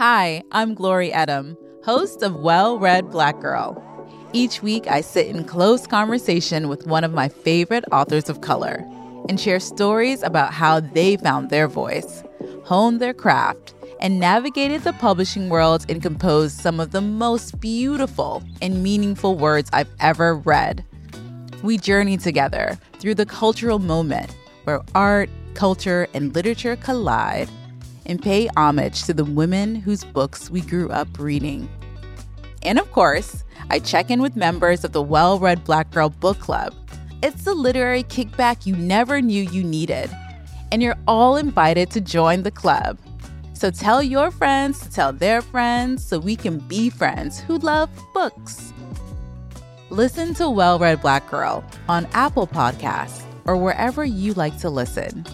Hi, I'm Glory Edim, host of Well Read Black Girl. Each week, I sit in close conversation with one of my favorite authors of color and share stories about how they found their voice, honed their craft, and navigated the publishing world and composed some of the most beautiful and meaningful words I've ever read. We journey together through the cultural moment where art, culture, and literature collide and pay homage to the women whose books we grew up reading. And of course, I check in with members of the Well Read Black Girl Book Club. It's the literary kickback you never knew you needed. And you're all invited to join the club. So tell your friends to tell their friends so we can be friends who love books. Listen to Well Read Black Girl on Apple Podcasts or wherever you like to listen.